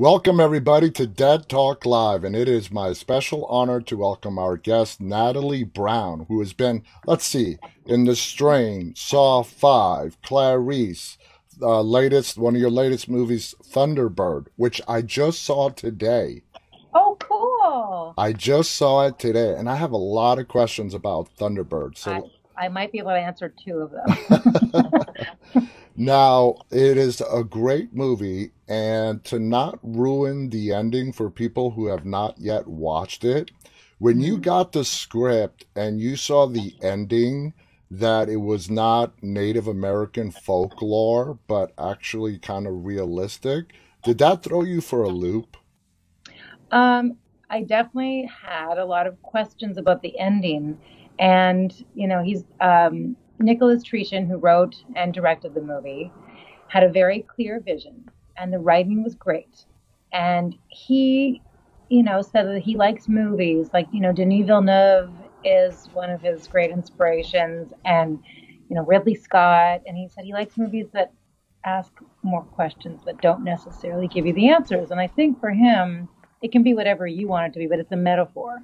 Welcome, everybody, to Dead Talk Live, and it is my special honor to welcome our guest, Natalie Brown, who has been, let's see, in The Strain, Saw 5, Clarice, uh, latest, one of your latest movies, Thunderbird, which I just saw today. Oh, cool. I just saw it today, and I have a lot of questions about Thunderbird. So I, I might be able to answer two of them. Now, it is a great movie, and to not ruin the ending for people who have not yet watched it, when you Mm-hmm. got the script and you saw the ending, that it was not Native American folklore, but actually kind of realistic, did that throw you for a loop? um, I definitely had a lot of questions about the ending. And, you know, he's um, Nicholas Treeshin, who wrote and directed the movie, had a very clear vision, and the writing was great. And he, you know, said that he likes movies. Like, you know, Denis Villeneuve is one of his great inspirations, and, you know, Ridley Scott. And he said he likes movies that ask more questions but don't necessarily give you the answers. And I think for him, it can be whatever you want it to be, but it's a metaphor.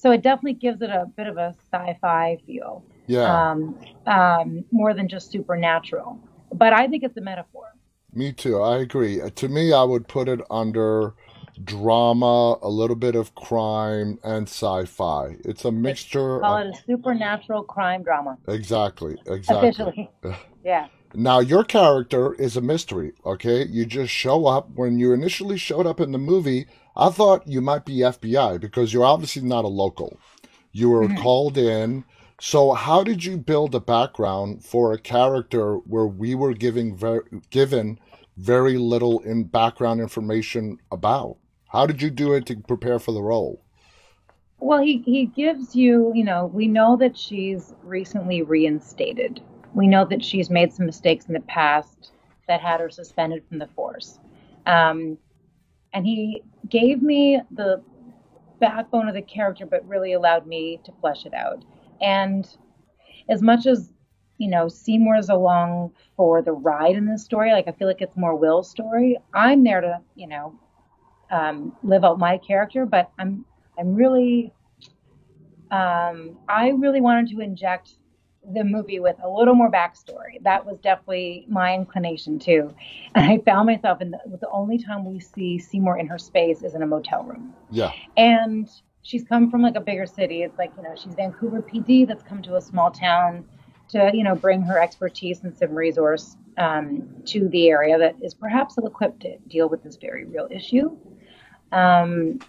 So it definitely gives it a bit of a sci-fi feel, Yeah, um, um, more than just supernatural. But I think it's a metaphor. me too. I agree. Uh, To me, I would put it under drama, a little bit of crime, and sci-fi. It's a They mixture call of it a supernatural crime drama, exactly, exactly. officially. Yeah. Now, your character is a mystery, okay? You just show up. When you initially showed up in the movie, I thought you might be FBI because you're obviously not a local. You were Mhm. called in. So, how did you build a background for a character where we were giving very, given very little in background information about? How did you do it to prepare for the role? Well, he, he gives you, you know, we know that she's recently reinstated. We know that she's made some mistakes in the past that had her suspended from the force. Um, and he gave me the backbone of the character, but really allowed me to flesh it out. And as much as, you know, Seymour's along for the ride in this story, like I feel like it's more Will's story, I'm there to, you know, um, live out my character, but I'm I'm really um, I really wanted to inject the movie with a little more backstory. That was definitely my inclination too. And I found myself in the, the only time we see Seymour in her space is in a motel room. Yeah, And she's come from like a bigger city. It's like, you know, she's Vancouver PD that's come to a small town to, you know, bring her expertise and some resource um, to the area that is perhaps ill equipped to deal with this very real issue. Um,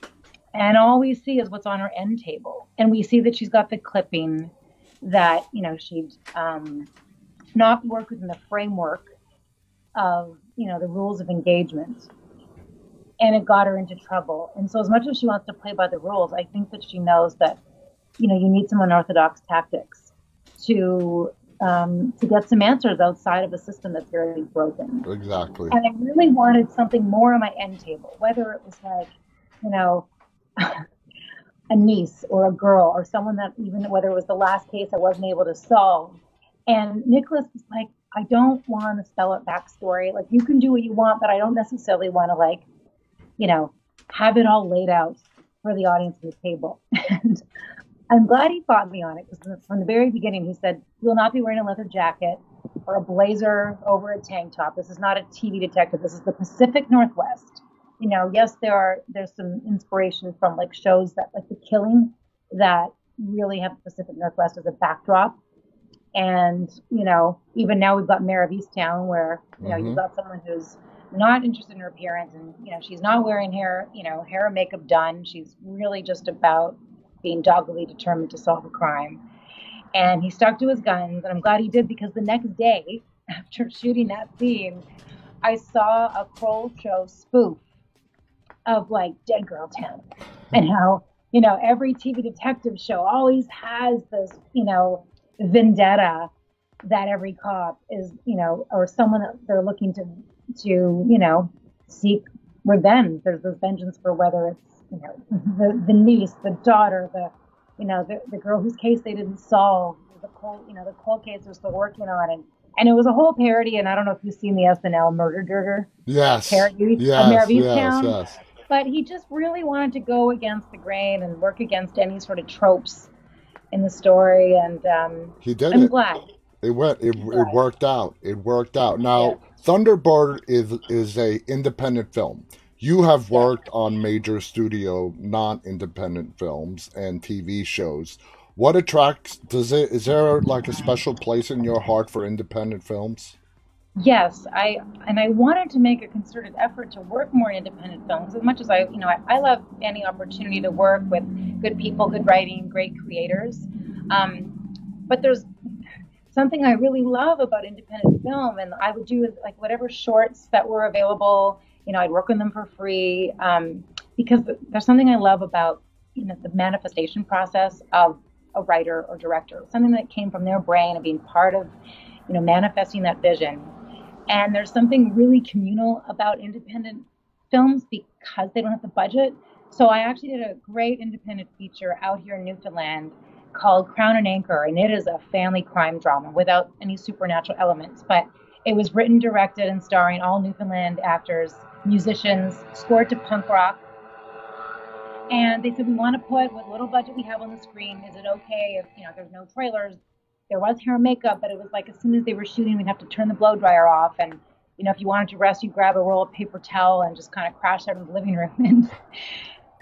and all we see is what's on her end table. And we see that she's got the clipping that, you know, she'd um, not work within the framework of, you know, the rules of engagement. And it got her into trouble. And so, as much as she wants to play by the rules, I think that she knows that, you know, you need some unorthodox tactics to um, to get some answers outside of a system that's very broken. exactly. And I really wanted something more on my end table, whether it was like, you know, a niece or a girl or someone that even whether it was the last case I wasn't able to solve. And Nicholas was like, I don't want to spell it backstory. Like you can do what you want, but I don't necessarily want to like, you know, have it all laid out for the audience on the table. And I'm glad he fought me on it because from the very beginning he said, You'll not be wearing a leather jacket or a blazer over a tank top. This is not a TV detective. This is the Pacific Northwest. You know, yes, there are there's some inspiration from like shows that like The Killing that really have the Pacific Northwest as a backdrop. And, you know, even now we've got Mare of Easttown where, you know, hmm you've got someone who's not interested in her appearance and, you know, she's not wearing hair, you know, hair and makeup done. She's really just about being doggedly determined to solve a crime. And he stuck to his guns, and I'm glad he did because the next day, after shooting that scene, I saw a Kroll show spoof of like Dead Girl Town and how, you know, every TV detective show always has this, you know, vendetta that every cop is, you know, or someone that they're looking to, to, you know, seek revenge. There's this vengeance for whether it's, you know, the, the niece, the daughter, the, you know, the, the girl whose case they didn't solve, the cold, you know, the cold case they're still working on. And and it was a whole parody. And I don't know if you've seen the SNL Murdur Durdur Yes. parody Yes. of Yes. Easttown. Yes. But he just really wanted to go against the grain and work against any sort of tropes in the story. And um, He did I'm it. glad. It went. It, it worked out. It worked out. Now, Thunderbird is is a independent film. You have Yeah. worked on major studio non-independent films and TV shows. What attracts? Does it? Is there like a special place in your heart for independent films? Yes, I and I wanted to make a concerted effort to work more independent films. As much as I, you know, I, I love any opportunity to work with good people, good writing, great creators. Um, but there's something I really love about independent film, and I would do like whatever shorts that were available. You know, I'd work on them for free um, because there's something I love about you know the manifestation process of a writer or director. Something that came from their brain and being part of you know manifesting that vision. And there's something really communal about independent films because they don't have the budget. So I actually did a great independent feature out here in Newfoundland called Crown and Anchor, and it is a family crime drama without any supernatural elements. But it was written, directed, and starring all Newfoundland actors, musicians, scored to punk rock. And they said, we want to put what little budget we have on the screen. Is it okay if, you know, there's no trailers? There was hair and makeup, but it was like as soon as they were shooting, we'd have to turn the blow dryer off. And, you know, if you wanted to rest, you'd grab a roll of paper towel and just kind of crash out in the living room.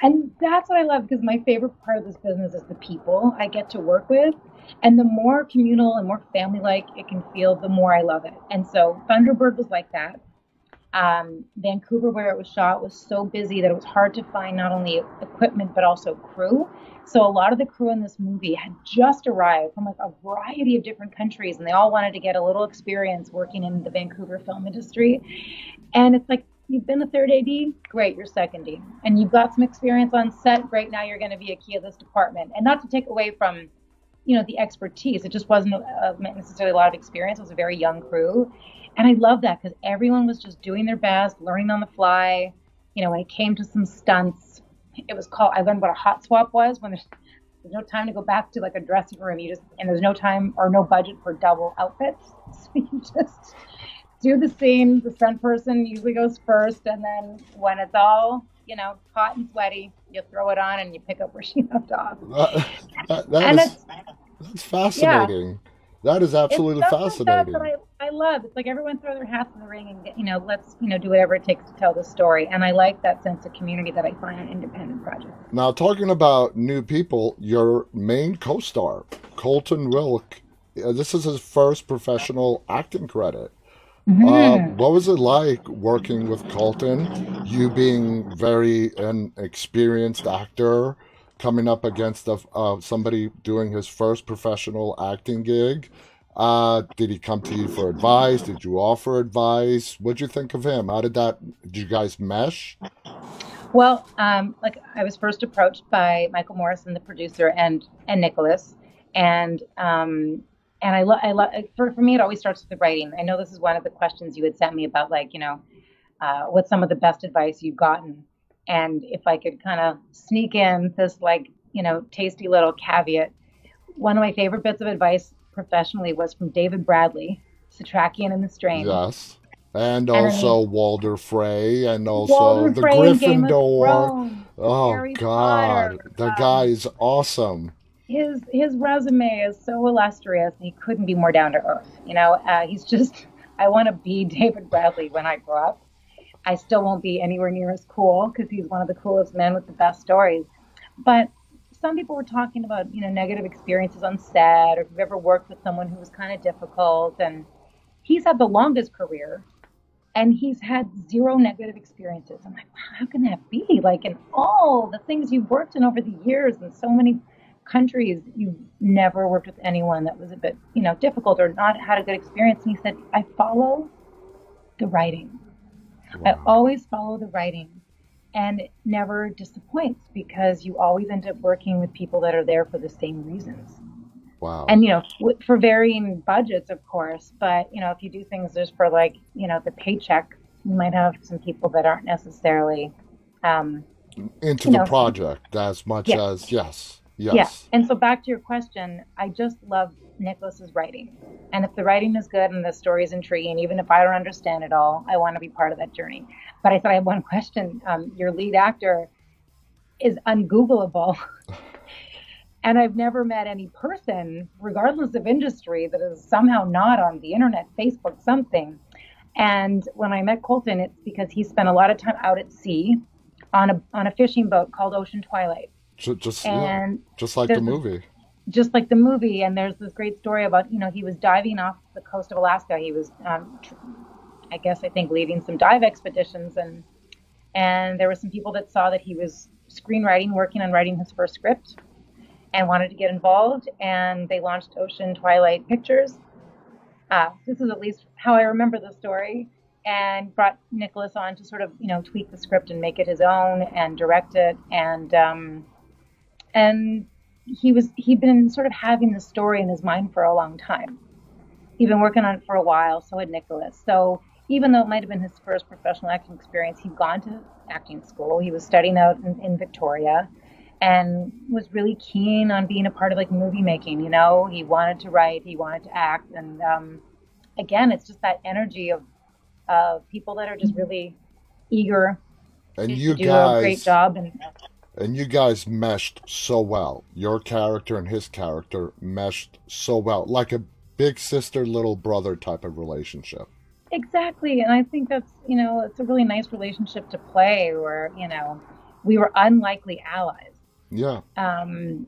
And, and that's what I love because my favorite part of this business is the people I get to work with. And the more communal and more family like it can feel, the more I love it. And so Thunderbird was like that. Um, Vancouver, where it was shot, was so busy that it was hard to find not only equipment but also crew. So a lot of the crew in this movie had just arrived from like a variety of different countries, and they all wanted to get a little experience working in the Vancouver film industry. And it's like you've been a third AD, great, you're second AD, and you've got some experience on set, great. Now you're going to be a key of this department, and not to take away from you know the expertise. It just wasn't uh, necessarily a lot of experience. It was a very young crew, and I love that because everyone was just doing their best, learning on the fly. You know, when it came to some stunts, it was called. I learned what a hot swap was when there's there's no time to go back to like a dressing room. You just and there's no time or no budget for double outfits, so you just do the scene. The stunt person usually goes first, and then when it's all you know hot and sweaty, you throw it on and you pick up where she left off. That, that, that is- that's fascinating. That is absolutely it's like that fascinating. that I, I love. It's like everyone throw their hats in the ring and get, you know let's you know do whatever it takes to tell the story. And I like that sense of community that I find in independent projects. Now, talking about new people, your main co-star, Colton Wilk, uh, this is his first professional acting credit. Uh, Mhm. what was it like working with Colton? You being very an experienced actor, coming up against a, uh, somebody doing his first professional acting gig. Uh, did he come to you for advice? Did you offer advice? What'd you think of him? How did that? Did you guys mesh? Well, um, like I was first approached by Michael Morrison, the producer, and and Nicholas, and um, and I love I love for for me it always starts with the writing. I know this is one of the questions you had sent me about like you know uh, what's some of the best advice you've gotten, and if I could kind of sneak in this like you know tasty little caveat, one of my favorite bits of advice professionally was from David Bradley, Setrakian and the Strain. Yes. And And also Walder Frey and also Walter the Frey in Game of Gryffindor. Oh Harry God, Potter, the um, guy is awesome. his his resume is so illustrious and he couldn't be more down to earth you know uh, he's just i want to be david bradley when i grow up i still won't be anywhere near as cool because he's one of the coolest men with the best stories. But some people were talking about you know negative experiences on set or if you've ever worked with someone who was kind of difficult and he's had the longest career and he's had zero negative experiences. I'm like how can that be? Like in all the things you've worked in over the years and so many countries you've never worked with anyone that was a bit you know difficult or not had a good experience. And he said i follow the writing i always follow the writing and it never disappoints because you always end up working with people that are there for the same reasons Wow. and you know for varying budgets of course but you know if you do things just for like you know the paycheck you might have some people that aren't necessarily um, Into the know, project as much Yeah. as yes, Yeah. yes. And so back to your question, I just love Nicholas's writing. And if the writing is good and the story is intriguing, even if I don't understand it all, I want to be part of that journey. But I said I have one question. Um, your lead actor is ungoogleable. and I've never met any person, regardless of industry, that is somehow not on the internet, Facebook, something. And when I met Colton, it's because he spent a lot of time out at sea on a on a fishing boat called Ocean Twilight. Just, just, and yeah, just like the movie. Just like the movie, and there's this great story about you know he was diving off the coast of Alaska. He was, um, I guess, I think leading some dive expeditions, and and there were some people that saw that he was screenwriting, working on writing his first script, and wanted to get involved. And they launched Ocean Twilight Pictures. Uh, this is at least how I remember the story and brought Nicholas on to sort of you know tweak the script and make it his own and direct it and um, and he was he'd been sort of having the story in his mind for a long time. He'd been working on it for a while, so had Nicholas. So even though it might have been his first professional acting experience, he'd gone to acting school. He was studying out in, in Victoria and was really keen on being a part of like movie making. You know, he wanted to write, he wanted to act, and um, again, it's just that energy of of people that are just really eager and to, you to do guys, a great job. And and you guys meshed so well. Your character and his character meshed so well, like a big sister little brother type of relationship. Exactly, and I think that's you know it's a really nice relationship to play where you know we were unlikely allies. Yeah. Um,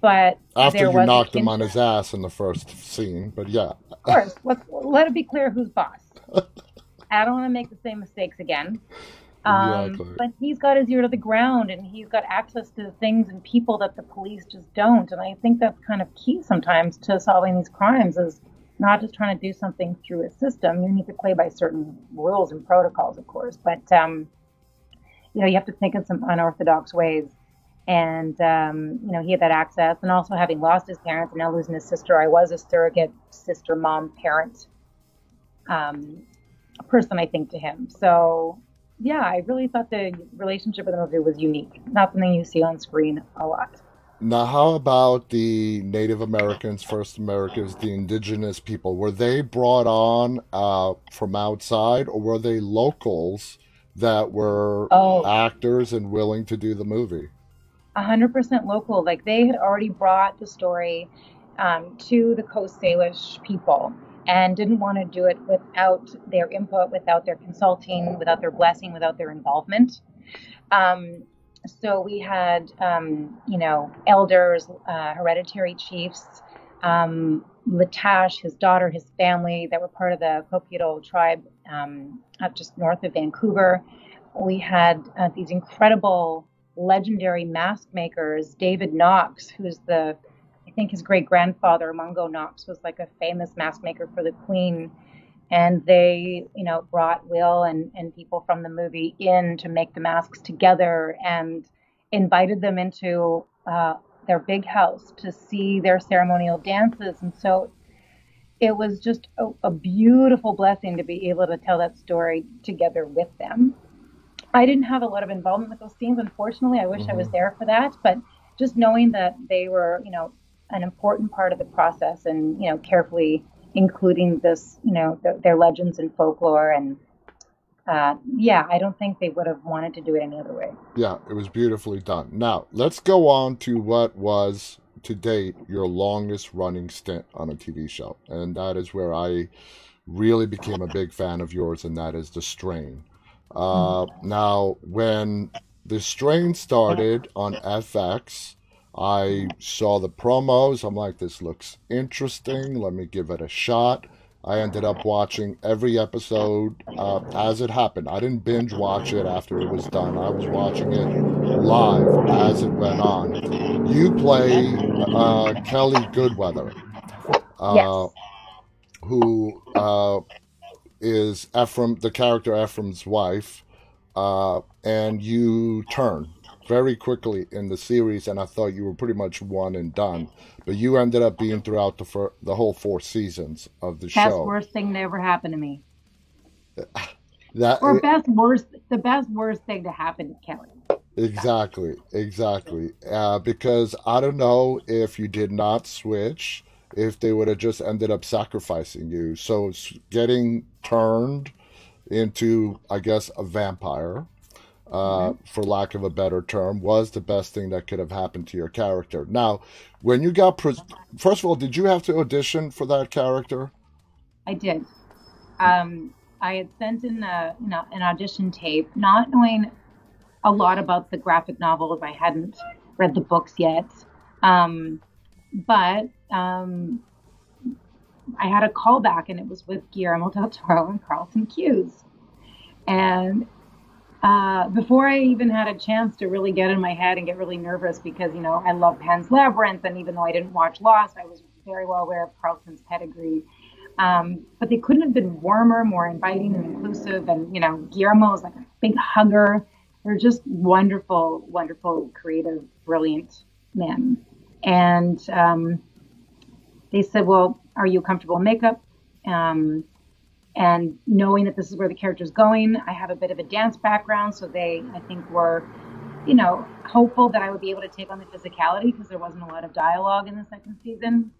but after you knocked him on his ass in the first scene, but yeah. Of course, let's let it be clear who's boss. I don't want to make the same mistakes again. Um, Exactly. But he's got his ear to the ground and he's got access to things and people that the police just don't. And I think that's kind of key sometimes to solving these crimes is not just trying to do something through a system. You need to play by certain rules and protocols, of course. But, um, you know, you have to think in some unorthodox ways. And, um, you know, he had that access. And also having lost his parents and now losing his sister, I was a surrogate sister, mom, parent um, person, I think, to him. So, yeah, I really thought the relationship with the movie was unique. Not something you see on screen a lot. Now, how about the Native Americans, First Americans, the indigenous people? Were they brought on uh, from outside, or were they locals that were Oh, actors and willing to do the movie? 100% local. Like they had already brought the story um, to the Coast Salish people and didn't want to do it without their input, without their consulting, without their blessing, without their involvement. Um, so we had, um, you know, elders, uh, hereditary chiefs, um, Latash, his daughter, his family that were part of the Coquito tribe um, up just north of Vancouver. We had uh, these incredible, legendary mask makers. David Knox, who's the, think his great grandfather, Mungo Knox, was like a famous mask maker for the Queen. And they you know brought will and, and people from the movie in to make the masks together and invited them into uh, their big house to see their ceremonial dances. And so it was just a, a beautiful blessing to be able to tell that story together with them. I didn't have a lot of involvement with those scenes unfortunately. I wish i was hmm there for that. But just knowing that they were you know an important part of the process and you know carefully including this, you know, their, their legends and folklore. And uh, yeah, I don't think they would have wanted to do it any other way. Yeah, it was beautifully done. Now, let's go on to what was to date your longest running stint on a TV show. And that is where I really became a big fan of yours, and that is The Strain. Uh, now, when The Strain started on FX, I saw the promos. I'm like, this looks interesting. Let me give it a shot. I ended up watching every episode uh, as it happened. I didn't binge watch it after it was done. I was watching it live as it went on. You play uh, Kelly Goodweather, uh, Yes. who uh, is Ephraim, the character Ephraim's wife, uh, and you turn very quickly in the series, and I thought you were pretty much one and done, but you ended up being throughout the fir- the whole four seasons of the Best show. Best worst thing to ever happen to me. That Or best worst, the best worst thing to happen to Kelly. exactly, exactly, uh, because I don't know if you did not switch if they would have just ended up sacrificing you. So getting turned into, I guess, a vampire, uh, mm-hmm. for lack of a better term, was the best thing that could have happened to your character. Now, when you got, pre- first of all, did you have to audition for that character? I did. Um, I had sent in a, you know, an audition tape, not knowing a lot about the graphic novels. I hadn't read the books yet. Um, but um, I had a callback, and it was with Guillermo del Toro and Carlton Cuse. And uh, before I even had a chance to really get in my head and get really nervous, because you know I love Pan's Labyrinth, and even though I didn't watch Lost, I was very well aware of Carlton's pedigree. Um, but they couldn't have been warmer, more inviting and inclusive. And you know, Guillermo is like a big hugger. They're just wonderful, wonderful, creative, brilliant men. And um, they said, "Well, are you comfortable in makeup?" Um, and knowing that this is where the character is going, I have a bit of a dance background, so they, I think, were, you know, hopeful that I would be able to take on the physicality because there wasn't a lot of dialogue in the second season.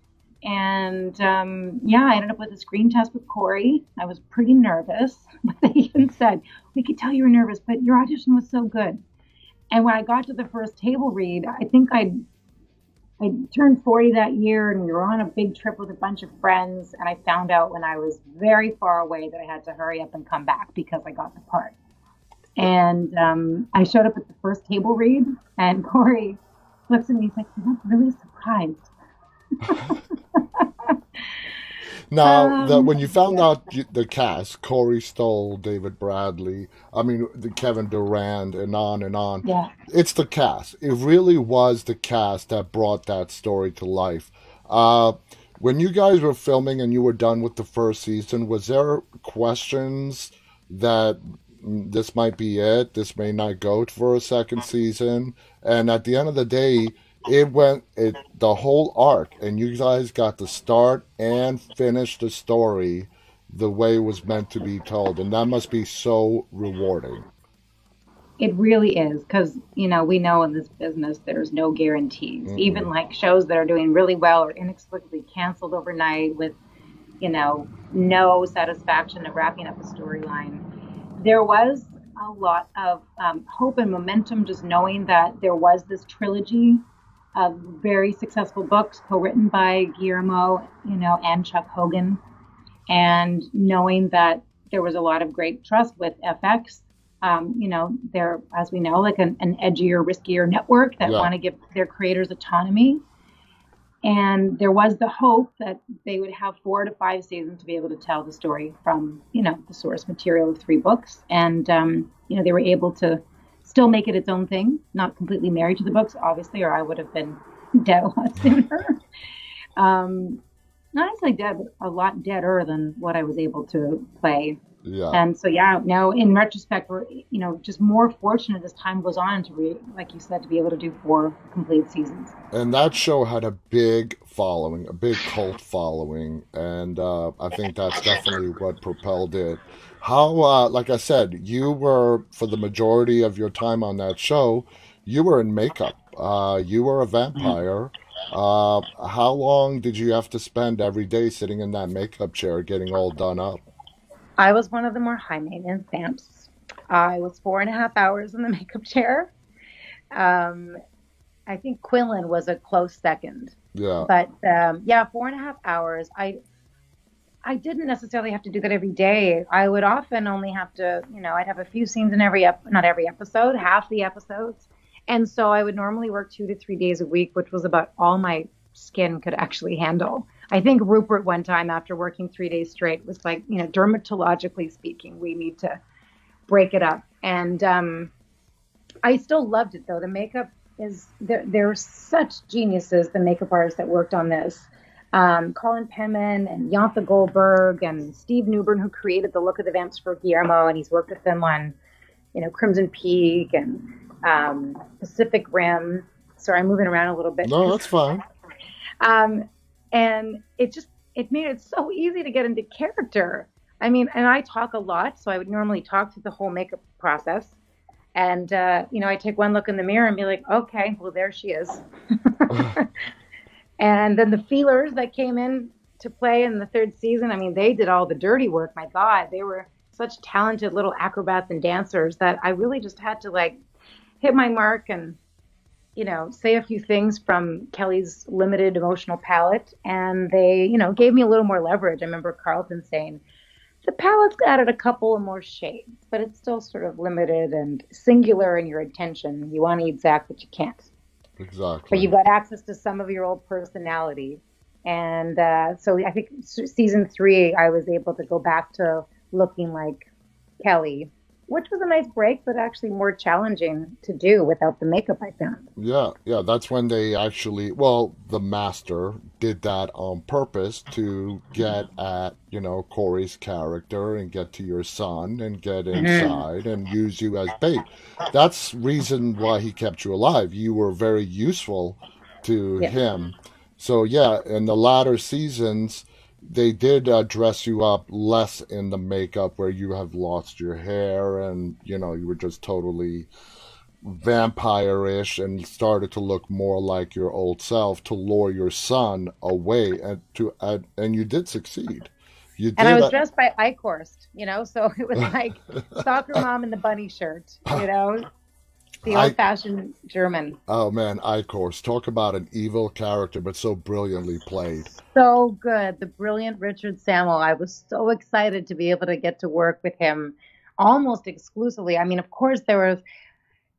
And um, yeah, I ended up with a screen test with Corey. I was pretty nervous, but they even said, We could tell you were nervous, but your audition was so good. And when I got to the first table read, I think I'd I turned 40 that year and we were on a big trip with a bunch of friends. And I found out when I was very far away that I had to hurry up and come back because I got the part. And um, I showed up at the first table read, and Corey looks at me. And he's like, "You look really surprised." Now, um, the, when you found yeah. out the cast, Corey Stoll, David Bradley, I mean, the Kevin Durand, and on and on. Yeah. It's the cast. It really was the cast that brought that story to life. Uh, when you guys were filming and you were done with the first season, was there questions that mm, this might be it, this may not go for a second season? And at the end of the day, it went it the whole arc and you guys got to start and finish the story the way it was meant to be told and that must be so rewarding. It really is because you know we know in this business there's no guarantees. Mm-hmm. even like shows that are doing really well are inexplicably canceled overnight with you know no satisfaction of wrapping up a storyline. There was a lot of um, hope and momentum just knowing that there was this trilogy uh, very successful books co-written by Guillermo, you know, and Chuck Hogan, and knowing that there was a lot of great trust with FX. Um, you know, they're as we know, like an, an edgier, riskier network that yeah. want to give their creators autonomy. And there was the hope that they would have four to five seasons to be able to tell the story from, you know, the source material of three books. And, um, you know, they were able to still make it its own thing, not completely married to the books, obviously, or I would have been dead a lot sooner. um, not necessarily dead, but a lot deader than what I was able to play. Yeah. And so, yeah, now in retrospect, we're, you know, just more fortunate as time goes on to, re- like you said, to be able to do four complete seasons. And that show had a big following, a big cult following. And uh, I think that's definitely what propelled it. How, uh, like I said, you were for the majority of your time on that show, you were in makeup. Uh, you were a vampire. Uh, how long did you have to spend every day sitting in that makeup chair, getting all done up? I was one of the more high maintenance vamps. I was four and a half hours in the makeup chair. Um, I think Quinlan was a close second. Yeah. But um, yeah, four and a half hours. I I didn't necessarily have to do that every day. I would often only have to, you know, I'd have a few scenes in every ep- not every episode, half the episodes. And so I would normally work 2 to 3 days a week, which was about all my skin could actually handle. I think Rupert one time after working 3 days straight was like, you know, dermatologically speaking, we need to break it up. And um I still loved it though. The makeup is there there's such geniuses the makeup artists that worked on this um, Colin Penman and Janthe Goldberg and Steve Newburn, who created the look of the vamps for Guillermo, and he's worked with them on, you know, Crimson Peak and um, Pacific Rim. Sorry, I'm moving around a little bit. No, that's fine. um, and it just it made it so easy to get into character. I mean, and I talk a lot, so I would normally talk through the whole makeup process. And uh, you know, I take one look in the mirror and be like, okay, well, there she is. And then the feelers that came in to play in the third season, I mean, they did all the dirty work. My God, they were such talented little acrobats and dancers that I really just had to like hit my mark and you know say a few things from Kelly's limited emotional palette and they you know gave me a little more leverage. I remember Carlton saying the palette's added a couple of more shades, but it's still sort of limited and singular in your intention. You want to exact, but you can't. Exactly. But you've got access to some of your old personality. And uh, so I think season three, I was able to go back to looking like Kelly, which was a nice break, but actually more challenging to do without the makeup I found. Yeah, yeah, that's when they actually, well, the master did that on purpose to get at, you know, Corey's character and get to your son and get mm-hmm. inside and use you as bait. That's reason why he kept you alive. You were very useful to yeah. him. So yeah, in the latter seasons, they did uh, dress you up less in the makeup where you have lost your hair and you know you were just totally vampire-ish and started to look more like your old self to lure your son away and to uh, and you did succeed. You did and I was dressed by Eichhorst, you know, so it was like soccer mom in the bunny shirt, you know, the old fashioned German. Oh man, Eichhorst. Talk about an evil character, but so brilliantly played. So good. The brilliant Richard Sammel. I was so excited to be able to get to work with him almost exclusively. I mean, of course, there was,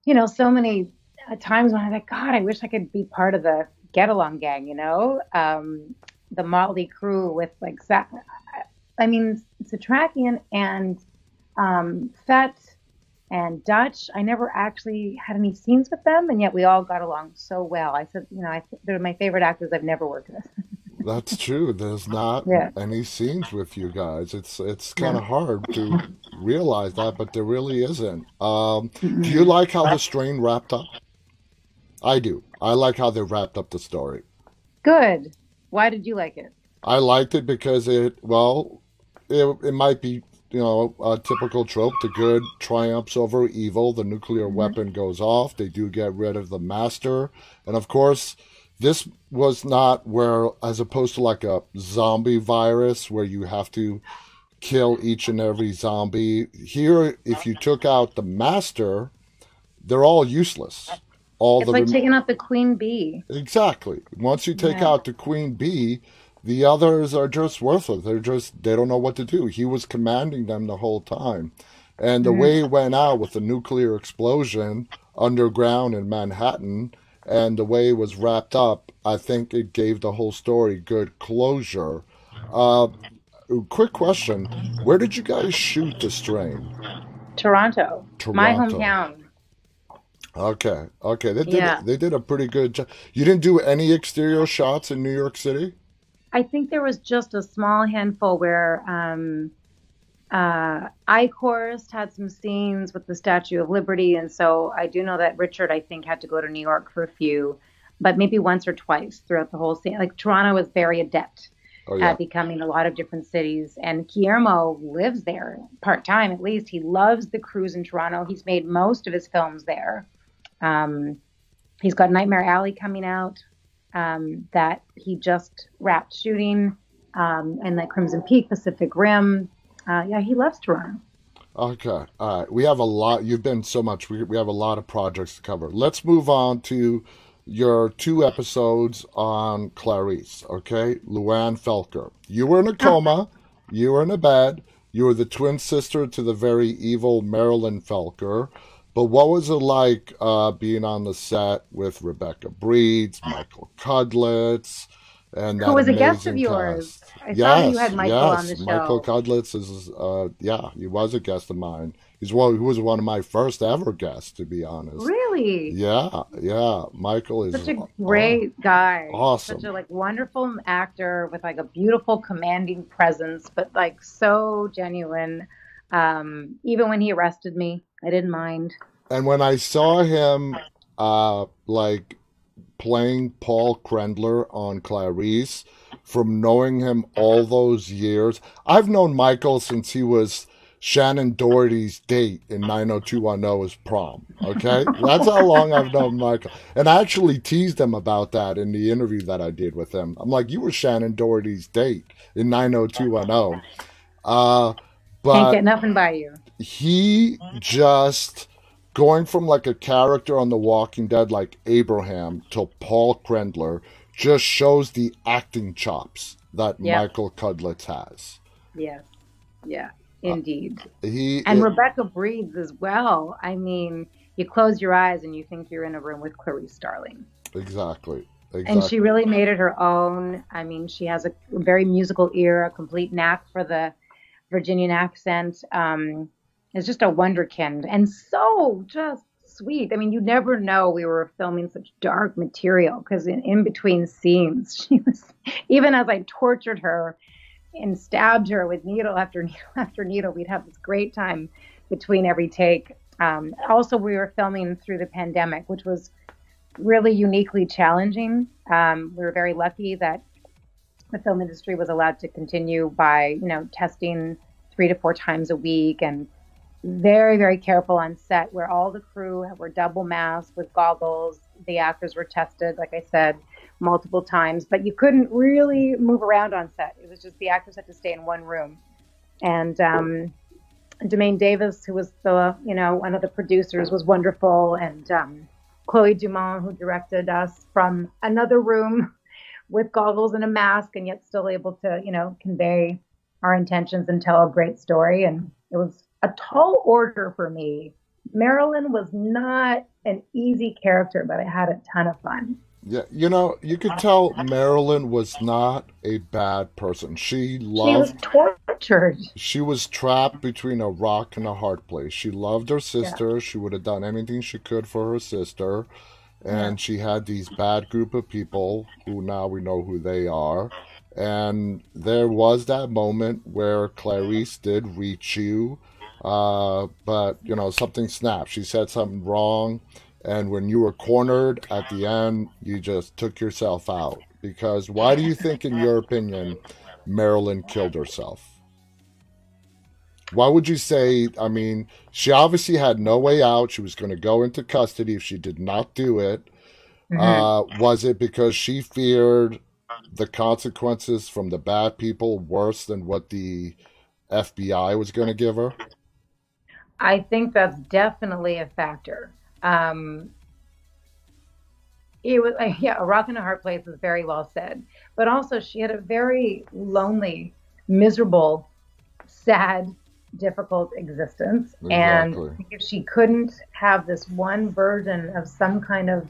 you know, so many uh, times when I was like, God, I wish I could be part of the Get Along Gang, you know, um, the Motley Crew with like, I mean, Setrakian and um, Fet and Dutch. I never actually had any scenes with them, and yet we all got along so well. I said, you know, I, they're my favorite actors I've never worked with. That's true. There's not yeah. any scenes with you guys. It's it's kind of yeah. hard to realize that, but there really isn't. Um, do you like how the strain wrapped up? I do. I like how they wrapped up the story. Good. Why did you like it? I liked it because it well, it it might be you know, a typical trope. The good triumphs over evil. The nuclear mm-hmm. weapon goes off. They do get rid of the master. And of course, this was not where, as opposed to like a zombie virus where you have to kill each and every zombie. Here, if you took out the master, they're all useless. All it's the like rem- taking out the queen bee. Exactly. Once you take yeah. out the queen bee, the others are just worthless. They're just they don't know what to do. He was commanding them the whole time. And the mm-hmm. way it went out with the nuclear explosion underground in Manhattan and the way it was wrapped up, I think it gave the whole story good closure. Uh, quick question Where did you guys shoot the strain? Toronto, Toronto. my hometown. Okay, okay, they did yeah. they did a pretty good job. You didn't do any exterior shots in New York City. I think there was just a small handful where um, uh, Eichhorst had some scenes with the Statue of Liberty, and so I do know that Richard, I think, had to go to New York for a few, but maybe once or twice throughout the whole scene. Like Toronto was very adept oh, yeah. at becoming a lot of different cities, and Guillermo lives there part time at least. He loves the cruise in Toronto. He's made most of his films there. Um, he's got Nightmare Alley coming out um, that he just wrapped shooting, um, and like Crimson Peak, Pacific Rim. Uh, yeah, he loves Toronto. Okay, all right. We have a lot. You've been so much. We, we have a lot of projects to cover. Let's move on to your two episodes on Clarice. Okay, Luann Felker. You were in a coma. you were in a bed. You were the twin sister to the very evil Marilyn Felker. But what was it like uh, being on the set with Rebecca Breeds, Michael Cudlitz, and who was a guest of yours? Cast? I yes, you had Michael yes. on the show. Michael Cudlitz is, uh, yeah, he was a guest of mine. He's one. He was one of my first ever guests, to be honest. Really? Yeah, yeah. Michael is such a great uh, guy. Awesome. Such a like wonderful actor with like a beautiful, commanding presence, but like so genuine. Um, even when he arrested me, I didn't mind. And when I saw him, uh, like playing Paul Krendler on Clarice, from knowing him all those years, I've known Michael since he was Shannen Doherty's date in 90210 is prom. Okay? That's how long I've known Michael. And I actually teased him about that in the interview that I did with him. I'm like, you were Shannen Doherty's date in 90210. Uh, but Can't get nothing by you. He just going from like a character on The Walking Dead like Abraham to Paul Krendler just shows the acting chops that Yeah. Michael Cudlitz has. Yes. Yeah. Indeed. He and it- Rebecca Breeds as well. I mean, you close your eyes and you think you're in a room with Clarice Starling. exactly. And she really made it her own. I mean, she has a very musical ear, a complete knack for the Virginian accent. Um, is just a wonderkind and so just sweet. I mean, you never know we were filming such dark material because in, in between scenes, she was, even as I tortured her and stabbed her with needle after needle after needle, we'd have this great time between every take. Um, also, we were filming through the pandemic, which was really uniquely challenging. Um, we were very lucky that the film industry was allowed to continue by, you know, testing three to four times a week and very, very careful on set where all the crew were double masked with goggles. The actors were tested, like I said, multiple times, but you couldn't really move around on set. It was just the actors had to stay in one room. And um, Jermaine Davis, who was the, you know, one of the producers, was wonderful. And um, Chloe Domont, who directed us from another room with goggles and a mask, and yet still able to, you know, convey our intentions and tell a great story. And it was a tall order for me. Marilyn was not an easy character, but I had a ton of fun. Yeah, you know, you could tell Marilyn was not a bad person. She loved. She was tortured. she was trapped between a rock and a hard place. She loved her sister. She would have done anything she could for her sister. And she had these bad group of people who now we know who they are. And there was that moment where Clarice did reach you, uh, but you know something snapped. She said something wrong, and when you were cornered at the end, you just took yourself out. Because why do you think, in your opinion, Marilyn killed herself? Why would you say? I mean, she obviously had no way out. She was going to go into custody if she did not do it. Mhm. Uh, was it because she feared the consequences from the bad people worse than what the FBI was going to give her? I think that's definitely a factor. Um, it was like, yeah, a rock and a hard place is very well said, but also she had a very lonely, miserable, sad, difficult existence, and Exactly. I think if she couldn't have this one version of some kind of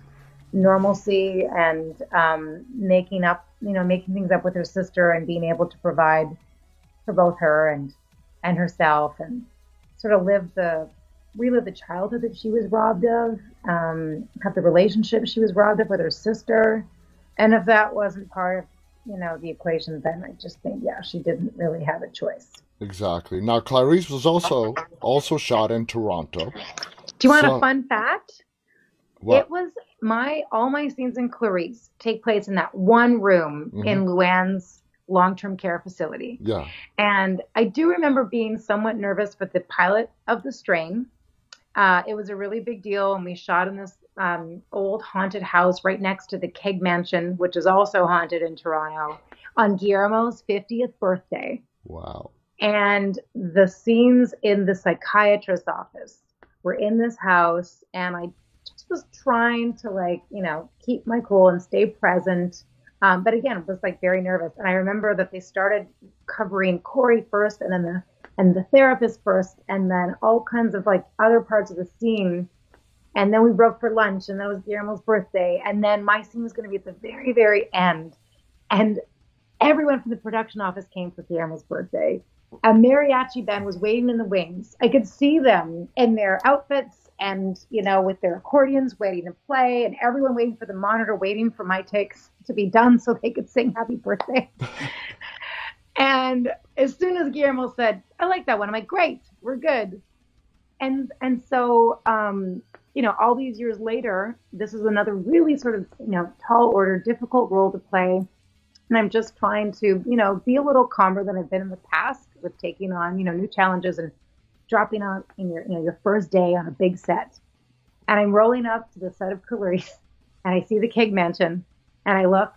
normalcy and um, making up, you know, making things up with her sister and being able to provide for both her and and herself and sort of live the relive the childhood that she was robbed of, um, have the relationship she was robbed of with her sister. And if that wasn't part of, you know, the equation, then I just think, yeah, she didn't really have a choice. Exactly. Now, Clarice was also also shot in Toronto. Do you want So- a fun fact? What? It was my all my scenes in Clarice take place in that one room in Luann's long-term care facility. Yeah. And I do remember being somewhat nervous with the pilot of The Strain. Uh, it was a really big deal, and we shot in this um, old haunted house right next to the Keg Mansion, which is also haunted in Toronto, on Guillermo's 50th birthday. Wow. And the scenes in the psychiatrist's office were in this house, and I just was trying to, like, you know, keep my cool and stay present. Um, but again, was like very nervous. And I remember that they started covering Corey first, and then the and the therapist first, and then all kinds of like other parts of the scene. And then we broke for lunch, and that was Guillermo's birthday. And then my scene was going to be at the very, very end. And everyone from the production office came for Guillermo's birthday. A mariachi band was waiting in the wings. I could see them in their outfits and, you know, with their accordions waiting to play, and everyone waiting for the monitor, waiting for my takes to be done so they could sing happy birthday. and as soon as Guillermo said, I like that one, I'm like, great, we're good. And and so um, you know, all these years later, this is another really sort of, you know, tall order, difficult role to play. And I'm just trying to, you know, be a little calmer than I've been in the past with taking on, you know, new challenges and dropping out in your, you know, your first day on a big set. And I'm rolling up to the set of Clarice and I see the Keg Mansion and I look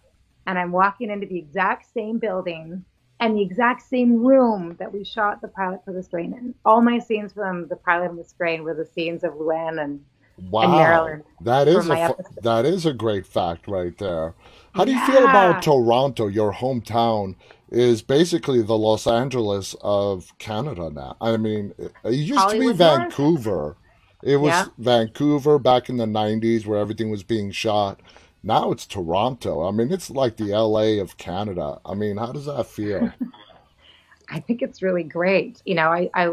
and I'm walking into the exact same building and the exact same room that we shot the pilot for the strain in. All my scenes from the pilot and the strain were the scenes of Luann and, Wow, that is a that is a great fact right there. How do you feel about Toronto? Your hometown is basically the Los Angeles of Canada now. I mean, it used to be Hollywood. Vancouver. It was Yeah. Vancouver back in the 90s where everything was being shot. Now it's Toronto. I mean, it's like the LA of Canada. I mean, how does that feel? I think it's really great. You know, I I,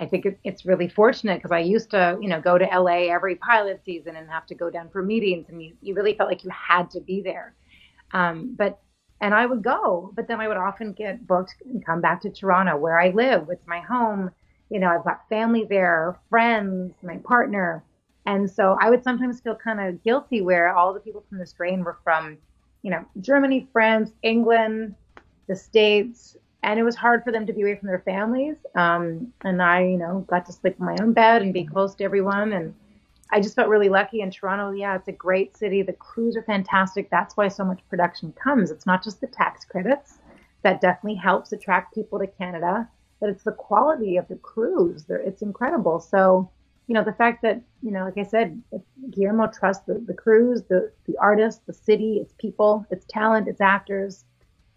I think it, it's really fortunate because I used to, you know, go to LA every pilot season and have to go down for meetings, and you, you really felt like you had to be there. Um, but and I would go, but then I would often get booked and come back to Toronto, where I live. It's my home. You know, I've got family there, friends, my partner, and so I would sometimes feel kind of guilty where all the people from the strain were from, you know, Germany, France, England, the States, and it was hard for them to be away from their families. Um, and I, you know, got to sleep in my own bed and be close to everyone. And I just felt really lucky in Toronto. Yeah, it's a great city. The crews are fantastic. That's why so much production comes. It's not just the tax credits that definitely helps attract people to Canada, but it's the quality of the crews. They're, it's incredible. So, you know, the fact that, you know, like I said, Guillermo trusts the, the crews, the, the artists, the city, its people, its talent, its actors.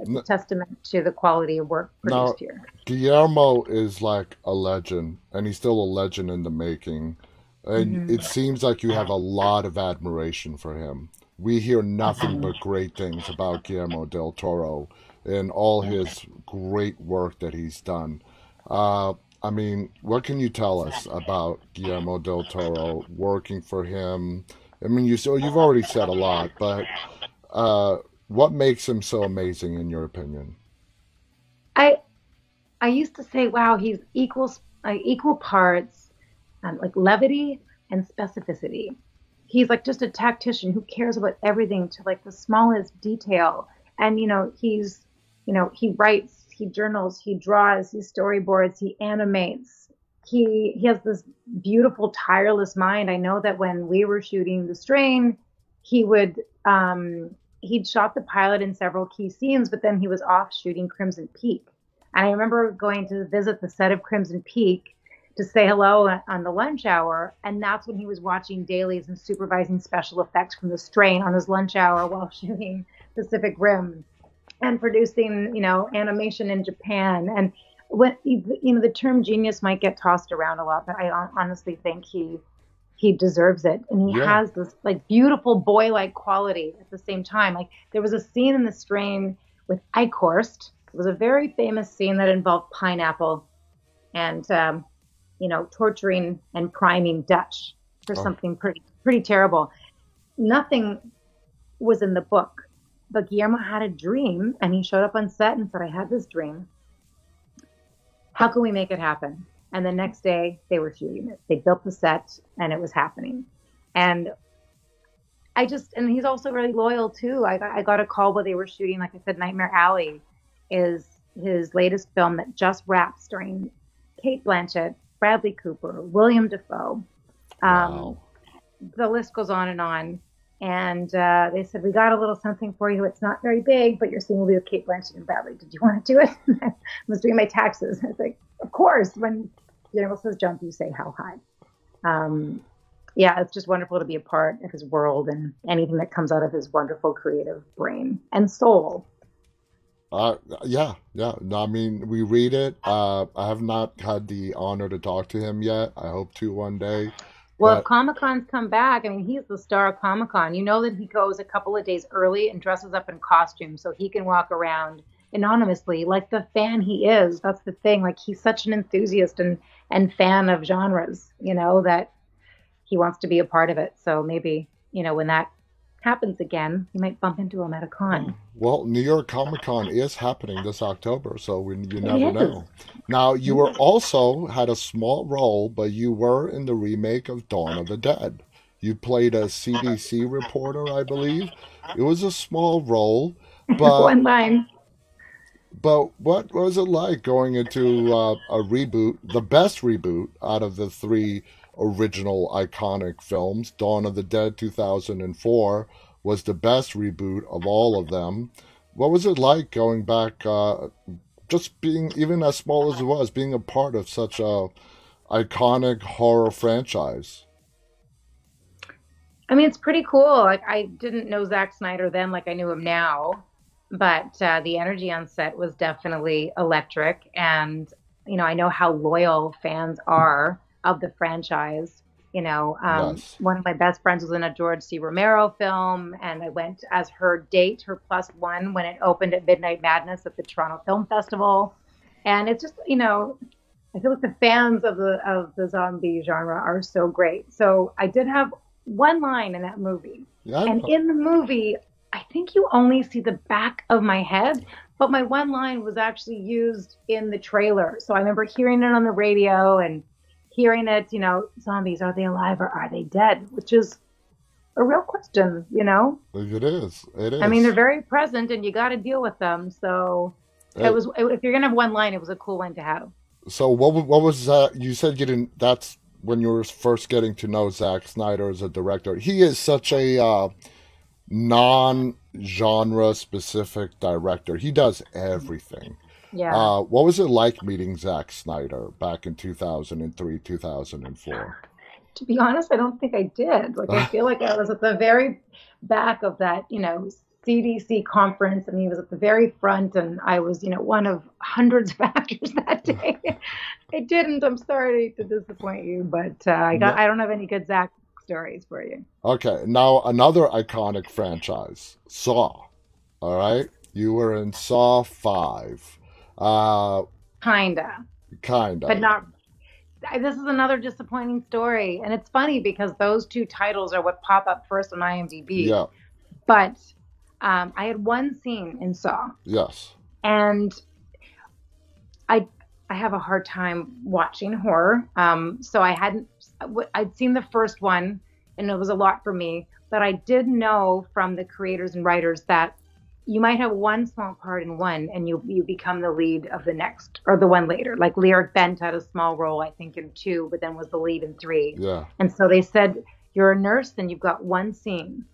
It's a N- testament to the quality of work Now, produced here. Guillermo is like a legend, and he's still a legend in the making. And hmm it seems like you have a lot of admiration for him. We hear nothing but great things about Guillermo del Toro and all his great work that he's done. Uh, I mean, what can you tell us about Guillermo del Toro working for him? I mean, you so you've already said a lot, but uh, what makes him so amazing in your opinion? I I used to say, wow, he's equal uh, equal parts um, like levity and specificity. He's like just a tactician who cares about everything to like the smallest detail. And you know, he's you know, he writes, he journals, he draws, he storyboards, he animates. He he has this beautiful, tireless mind. I know that when we were shooting The Strain, he would um, he'd shot the pilot in several key scenes, but then he was off shooting Crimson Peak. And I remember going to visit the set of Crimson Peak to say hello on the lunch hour, and that's when he was watching dailies and supervising special effects from the strain on his lunch hour while shooting Pacific Rim and producing, you know, animation in Japan. And when you know the term genius might get tossed around a lot, but I honestly think he he deserves it, and he Yeah. has this like beautiful boy-like quality at the same time. Like there was a scene in the strain with Eichhorst. It was a very famous scene that involved pineapple and um, you know torturing and priming Dutch for Oh, something pretty pretty terrible. Nothing was in the book, but Guillermo had a dream, and he showed up on set and said, "I had this dream. How can we make it happen?" And the next day, they were shooting it. They built the set, and it was happening. And I just, and he's also really loyal too. I got, I got a call while they were shooting, like I said, Nightmare Alley is his latest film that just wrapped, starring Cate Blanchett, Bradley Cooper, William Dafoe. Um, wow. the list goes on and on. And uh, they said, We got a little something for you. It's not very big, but your scene will be with Cate Blanchett and Bradley. Did you want to do it? I was doing my taxes. I was like, Of course. When Guillermo says jump, you say how high. Um, yeah, it's just wonderful to be a part of his world and anything that comes out of his wonderful creative brain and soul. Uh, yeah, yeah. No, I mean, we read it. Uh, I have not had the honor to talk to him yet. I hope to one day. Well, if Comic Cons come back, I mean, he's the star of Comic Con. You know that he goes a couple of days early and dresses up in costume so he can walk around anonymously, like the fan he is. That's the thing. Like he's such an enthusiast and and fan of genres, you know, that he wants to be a part of it. So maybe you know when that happens again, you might bump into him at a con. well, New York Comic Con is happening this October, so we, you never know. Now, you were also had a small role, but you were in the remake of Dawn of the Dead. You played a CDC reporter, I believe. It was a small role, but One line. But what was it like going into uh, a reboot, the best reboot out of the three original iconic films? Dawn of the Dead 2004 was the best reboot of all of them. What was it like going back, uh, just being, even as small as it was, being a part of such a iconic horror franchise? I mean, it's pretty cool. Like, I didn't know Zack Snyder then, like I knew him now, but uh, the energy on set was definitely electric. And, you know, I know how loyal fans are of the franchise. You know, um, Yes. one of my best friends was in a George C. Romero film, and I went as her date, her plus one, when it opened at Midnight Madness at the Toronto Film Festival. And it's just, you know, I feel like the fans of the of the zombie genre are so great. So I did have one line in that movie, Yeah, and in the movie, I think you only see the back of my head, but my one line was actually used in the trailer. So I remember hearing it on the radio and hearing it, you know, zombies, are they alive or are they dead? Which is a real question, you know? it is. It is. I mean, they're very present and you got to deal with them. So Uh, it was, if you're going to have one line, it was a cool one to have. So what what was that? You said you didn't. That's when you were first getting to know Zack Snyder as a director. He is such a uh, non-genre specific director. He does everything. Yeah. Uh, what was it like meeting Zack Snyder back in two thousand and three, two thousand and four? to be honest, I don't think I did. Like, I feel like I was at the very back of that, you know, CDC conference, and he was at the very front, and I was, you know, one of hundreds of actors that day. I didn't. I'm sorry to disappoint you, but uh, I got. I don't have any good Zack stories for you. Okay, now another iconic franchise, Saw. All right, you were in Saw Five. Uh, Kinda, kind of. but not. This is another disappointing story, and it's funny because those two titles are what pop up first on IMDb. Yeah. But um, I had one scene in Saw. Yes. and I I have a hard time watching horror. Um, so I hadn't I'd seen the first one, and it was a lot for me. But I did know from the creators and writers that you might have one small part in one, and you you become the lead of the next or the one later. Like Lyric Bent had a small role, I think, in two, but then was the lead in three. Yeah. And so they said, You're a nurse, and you've got one scene,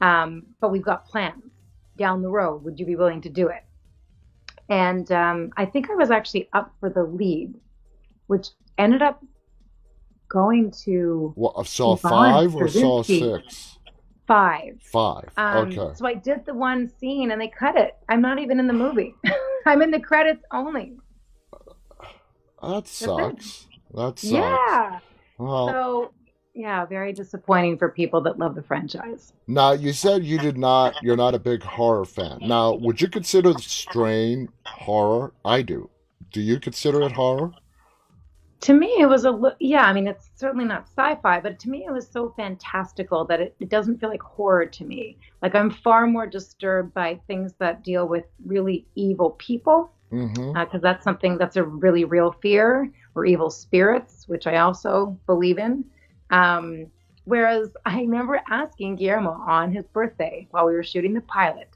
um, but we've got plans down the road. Would you be willing to do it? And um, I think I was actually up for the lead, which ended up going to What, Saw five or Saw six? five. Five. Um, okay. So I did the one scene and they cut it. I'm not even in the movie. I'm in the credits only. That sucks. That sucks. Yeah. Well, So, yeah, very disappointing for people that love the franchise. now you said you did not. You're not a big horror fan. Now, would you consider the Strain horror? I do. Do you consider it horror? To me it was a yeah i mean it's certainly not sci-fi but to me it was so fantastical that it, it doesn't feel like horror to me. Like i'm far more disturbed by things that deal with really evil people Mm-hmm. because that's something that's a really real fear or evil spirits which i also believe in. Um, whereas i remember asking guillermo on his birthday while we were shooting the pilot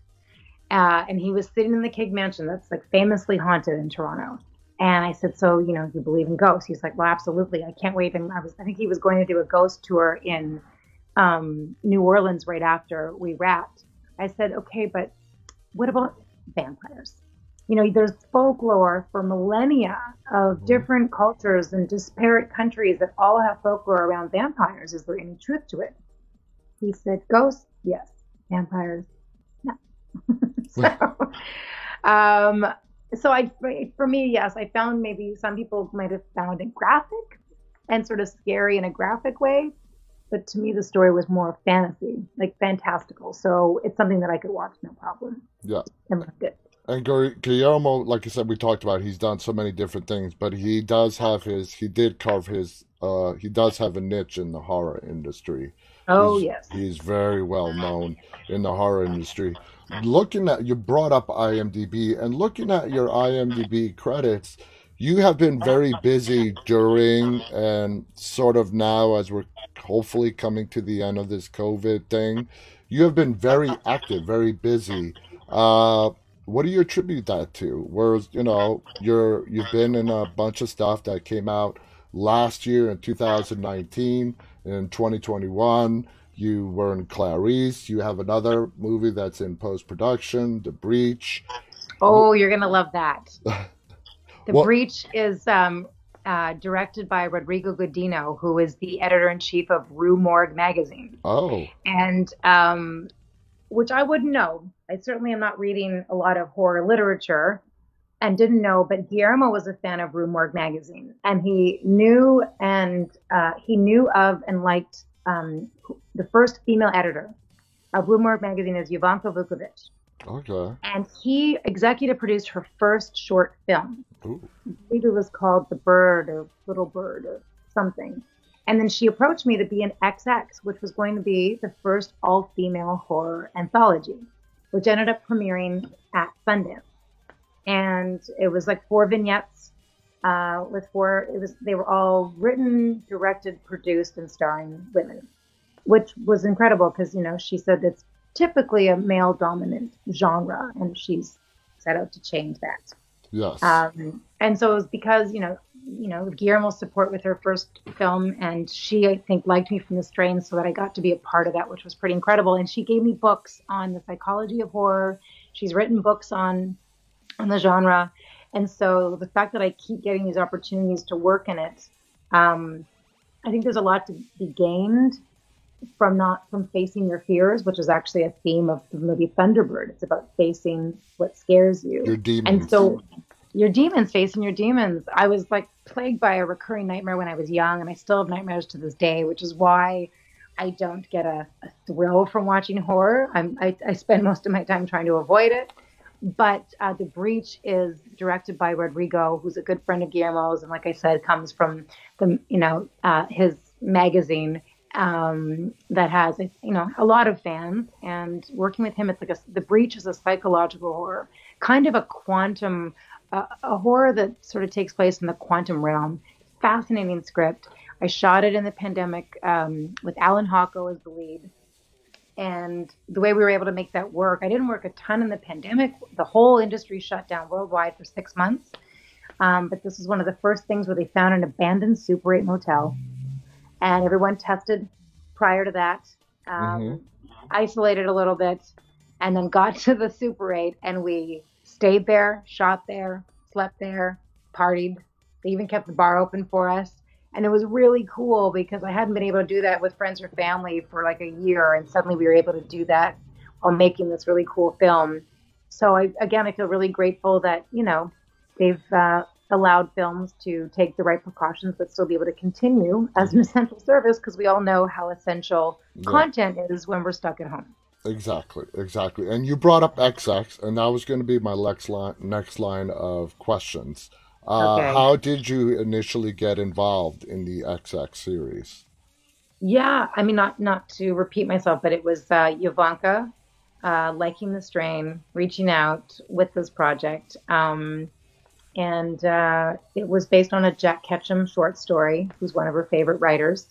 uh, and he was sitting in the keg mansion that's like famously haunted in toronto and I said, so, you know, you believe in ghosts? He's like, well, absolutely. I can't wait. And I was, I think he was going to do a ghost tour in um, New Orleans right after we wrapped. I said, okay, but what about vampires? You know, there's folklore for millennia of different cultures and disparate countries that all have folklore around vampires. Is there any truth to it? He said, ghosts, yes. Vampires, no. so, um, so I, for me, yes, I found maybe some people might have found it graphic and sort of scary in a graphic way, but to me the story was more fantasy, like fantastical. So it's something that I could watch no problem Yeah. and loved it. And Guillermo, like I said, we talked about. He's done so many different things, but he does have his. He did carve his. Uh, he does have a niche in the horror industry. Oh He's- yes, He's very well known in the horror industry. Looking at you brought up IMDb and looking at your IMDb credits, you have been very busy during and sort of now as we're hopefully coming to the end of this COVID thing. You have been very active, very busy. Uh, what do you attribute that to? Whereas, you know, you're you've been in a bunch of stuff that came out last year in 2019, in 2021. You were in Clarice. You have another movie that's in post production, The Breach. Oh, you're gonna love that. The What? Breach is um, uh, directed by Rodrigo Gudiño, who is the editor in chief of Rue Morgue magazine, Oh, and um, which I wouldn't know. I certainly am not reading a lot of horror literature and didn't know, but Guillermo was a fan of Rue Morgue magazine, and he knew and uh, he knew of and liked um, the first female editor of Rue Morgue magazine is Jovanka Vuckovic, okay. and he executive produced her first short film. Ooh, I believe it was called The Bird or Little Bird or something. And then she approached me to be an XX, which was going to be the first all female horror anthology, which ended up premiering at Sundance. And it was like four vignettes uh, with four, it was, they were all written, directed, produced, and starring women, which was incredible because, you know, she said it's typically a male dominant genre and she's set out to change that. yes. Um, and so it was because, you know, you know, Guillermo's support with her first film, and she, I think, liked me from the strain, so that I got to be a part of that, which was pretty incredible. And she gave me books on the psychology of horror. She's written books on on the genre, and so the fact that I keep getting these opportunities to work in it, um, I think there's a lot to be gained from not from facing your fears, which is actually a theme of the movie Thunderbird. It's about facing what scares you. Your And so your demons, facing your demons. I was like plagued by a recurring nightmare when I was young, and I still have nightmares to this day, which is why I don't get a, a thrill from watching horror. I'm, I, I spend most of my time trying to avoid it. But uh, The Breach is directed by Rodrigo, who's a good friend of Guillermo's, and like I said, comes from the you know uh, his magazine um, that has you know a lot of fans. And working with him, it's like a, The Breach is a psychological horror, kind of a quantum, uh, a horror that sort of takes place in the quantum realm. Fascinating script. I shot it in the pandemic um, with Allan Hawco as the lead and the way we were able to make that work. I didn't work a ton in the pandemic. The whole industry shut down worldwide for six months. Um, but this was one of the first things where they found an abandoned Super 8 motel, and everyone tested prior to that, um, isolated a little bit, and then got to the Super 8, and we stayed there, shot there, slept there, partied. They even kept the bar open for us. And it was really cool because I hadn't been able to do that with friends or family for like a year, and suddenly we were able to do that while making this really cool film. So I, again, I feel really grateful that you know they've uh, allowed films to take the right precautions but still be able to continue as an essential service because we all know how essential Yeah. content is when we're stuck at home. Exactly, exactly. And you brought up XX, and that was going to be my next line, next line of questions. Uh, Okay. How did you initially get involved in the XX series? Yeah, I mean, not not to repeat myself, but it was uh, Jovanka uh, liking the strain, reaching out with this project, um, and uh, it was based on a Jack Ketchum short story, who's one of her favorite writers,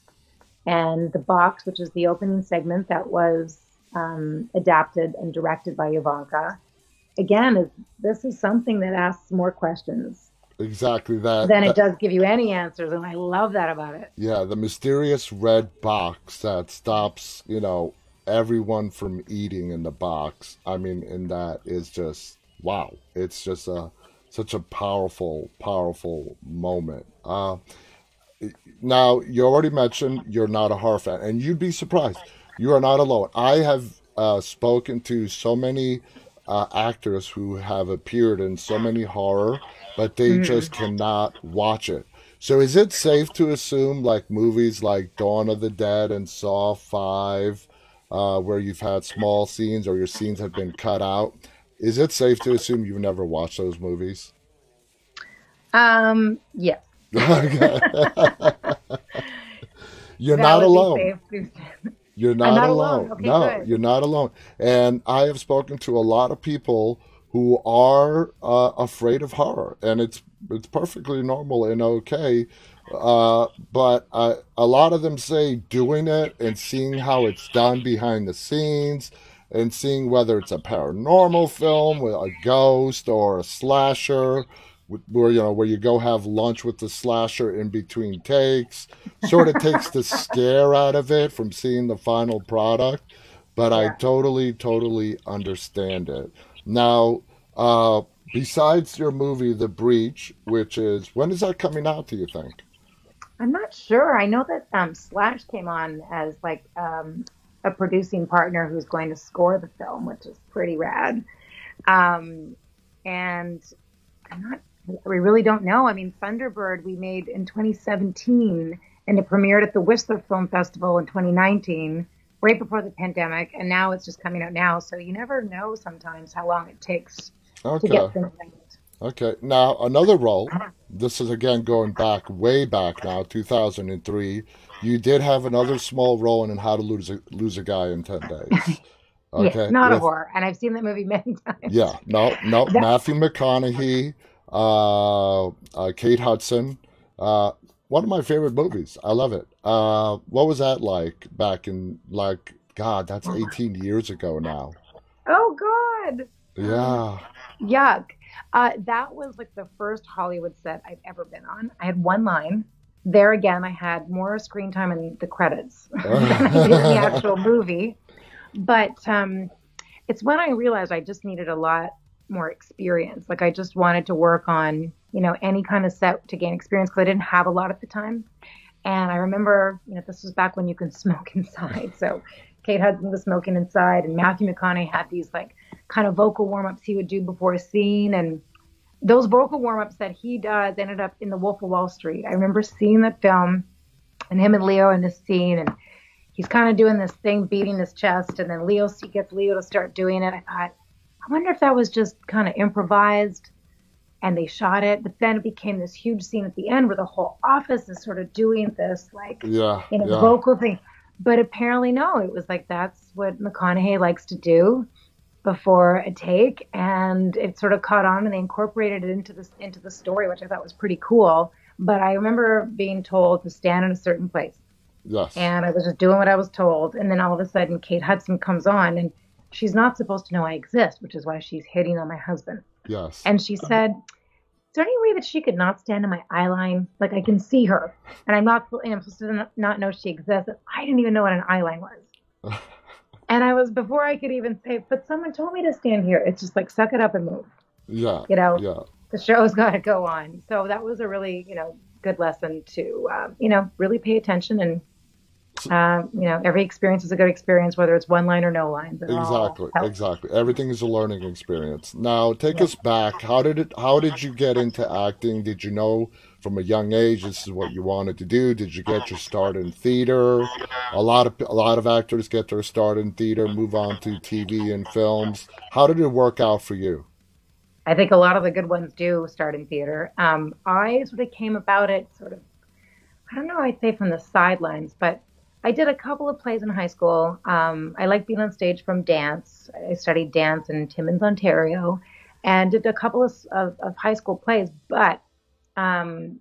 and the box, which is the opening segment that was um, adapted and directed by Jovanka. Again, this is something that asks more questions Exactly that. that- it does give you any answers, and I love that about it. Yeah, the mysterious red box that stops, you know, everyone from eating in the box. I mean, and that is just wow. It's just a such a powerful, powerful moment. Uh, now you already mentioned you're not a horror fan, and you'd be surprised. You are not alone. I have uh, spoken to so many uh, actors who have appeared in so many horror, but they Mhm. just cannot watch it. So is it safe to assume like movies like Dawn of the Dead and Saw 5 uh, where you've had small scenes or your scenes have been cut out, is it safe to assume you've never watched those movies? Um, yes. You're That not alone. You're not, not alone. alone. Okay, no, good. you're not alone. And I have spoken to a lot of people who are uh, afraid of horror, and it's it's perfectly normal and okay. Uh, but uh, a lot of them say doing it and seeing how it's done behind the scenes, and seeing whether it's a paranormal film with a ghost or a slasher where you know where you go have lunch with the slasher in between takes sort of takes the scare out of it from seeing the final product but i totally totally understand it now uh besides your movie the breach which is when is that coming out do you think I'm not sure. I know that um, Slash came on as like um, a producing partner who's going to score the film, which is pretty rad. Um, and I'm not. We really don't know. I mean, Thunderbird we made in 2017, and it premiered at the Whistler Film Festival in 2019, right before the pandemic, and now it's just coming out now. So you never know sometimes how long it takes to okay get things. Okay. Now another role. This is again going back way back now, 2003. You did have another small role in How to Lose a Lose a Guy in 10 Days. Yeah, Okay. not a With horror, and I've seen that movie many times. yeah, no, no, Matthew McConaughey, uh, uh, Kate Hudson. Uh, one of my favorite movies. I love it. Uh, what was that like back in like God? That's 18 years ago now. oh God. Yeah. Yuck. Uh, that was like the first Hollywood set I've ever been on. I had one line. There again, I had more screen time in the credits than I did in the actual movie. But um, it's when I realized I just needed a lot more experience. Like I just wanted to work on, you know, any kind of set to gain experience because I didn't have a lot at the time. And I remember, you know, this was back when you can smoke inside. So Kate Hudson was smoking inside, and Matthew McConaughey had these like kind of vocal warm ups he would do before a scene. And those vocal warm ups that he does ended up in The Wolf of Wall Street. I remember seeing that film and him and Leo in this scene, and he's kind of doing this thing, beating his chest, and then Leo he gets Leo to start doing it. I thought, I wonder if that was just kind of improvised and they shot it, but then it became this huge scene at the end where the whole office is sort of doing this like Yeah. you know Yeah. vocal thing. But apparently no, it was like that's what McConaughey likes to do before a take, and it sort of caught on, and they incorporated it into this into the story, which I thought was pretty cool. But I remember being told to stand in a certain place, Yes. and I was just doing what I was told, and then all of a sudden Kate Hudson comes on, and she's not supposed to know I exist, which is why she's hitting on my husband. Yes. And she said, Is there any way that she could not stand in my eye line? Like I can see her, and I'm not, and I'm supposed to not- know she exists. I didn't even know what an eye line was. And I was, before I could even say, But someone told me to stand here. It's just like, suck it up and move. Yeah. You know, Yeah. the show's got to go on. So that was a really, you know, good lesson to, um, you know, really pay attention and, um, you know, every experience is a good experience, whether it's one line or no line. Exactly, exactly. Everything is a learning experience. Now, take Yeah. us back. How did it? How did you get into acting? Did you know from a young age this is what you wanted to do? Did you get your start in theater? A lot of a lot of actors get their start in theater, move on to TV and films. How did it work out for you? I think a lot of the good ones do start in theater. Um, I sort of came about it sort of, I don't know, I'd say from the sidelines, but I did a couple of plays in high school. Um, I like being on stage from dance. I studied dance in Timmins, Ontario, and did a couple of, of, of high school plays, but um,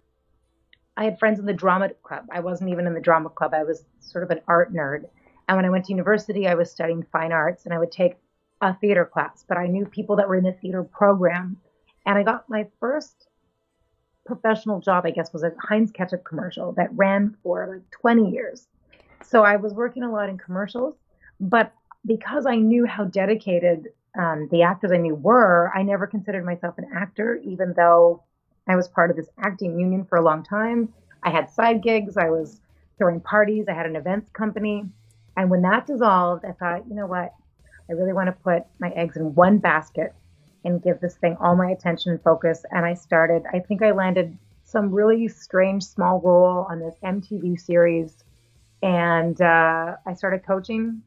I had friends in the drama club. I wasn't even in the drama club. I was sort of an art nerd. And when I went to university, I was studying fine arts and I would take a theater class, but I knew people that were in the theater program. And I got my first professional job, I guess, was a Heinz ketchup commercial that ran for like 20 years. So I was working a lot in commercials, but because I knew how dedicated um, the actors I knew were, I never considered myself an actor, even though I was part of this acting union for a long time. I had side gigs, I was throwing parties, I had an events company. And when that dissolved, I thought, you know what? I really want to put my eggs in one basket and give this thing all my attention and focus. And I started, I think I landed some really strange small role on this MTV series. And uh, I started coaching.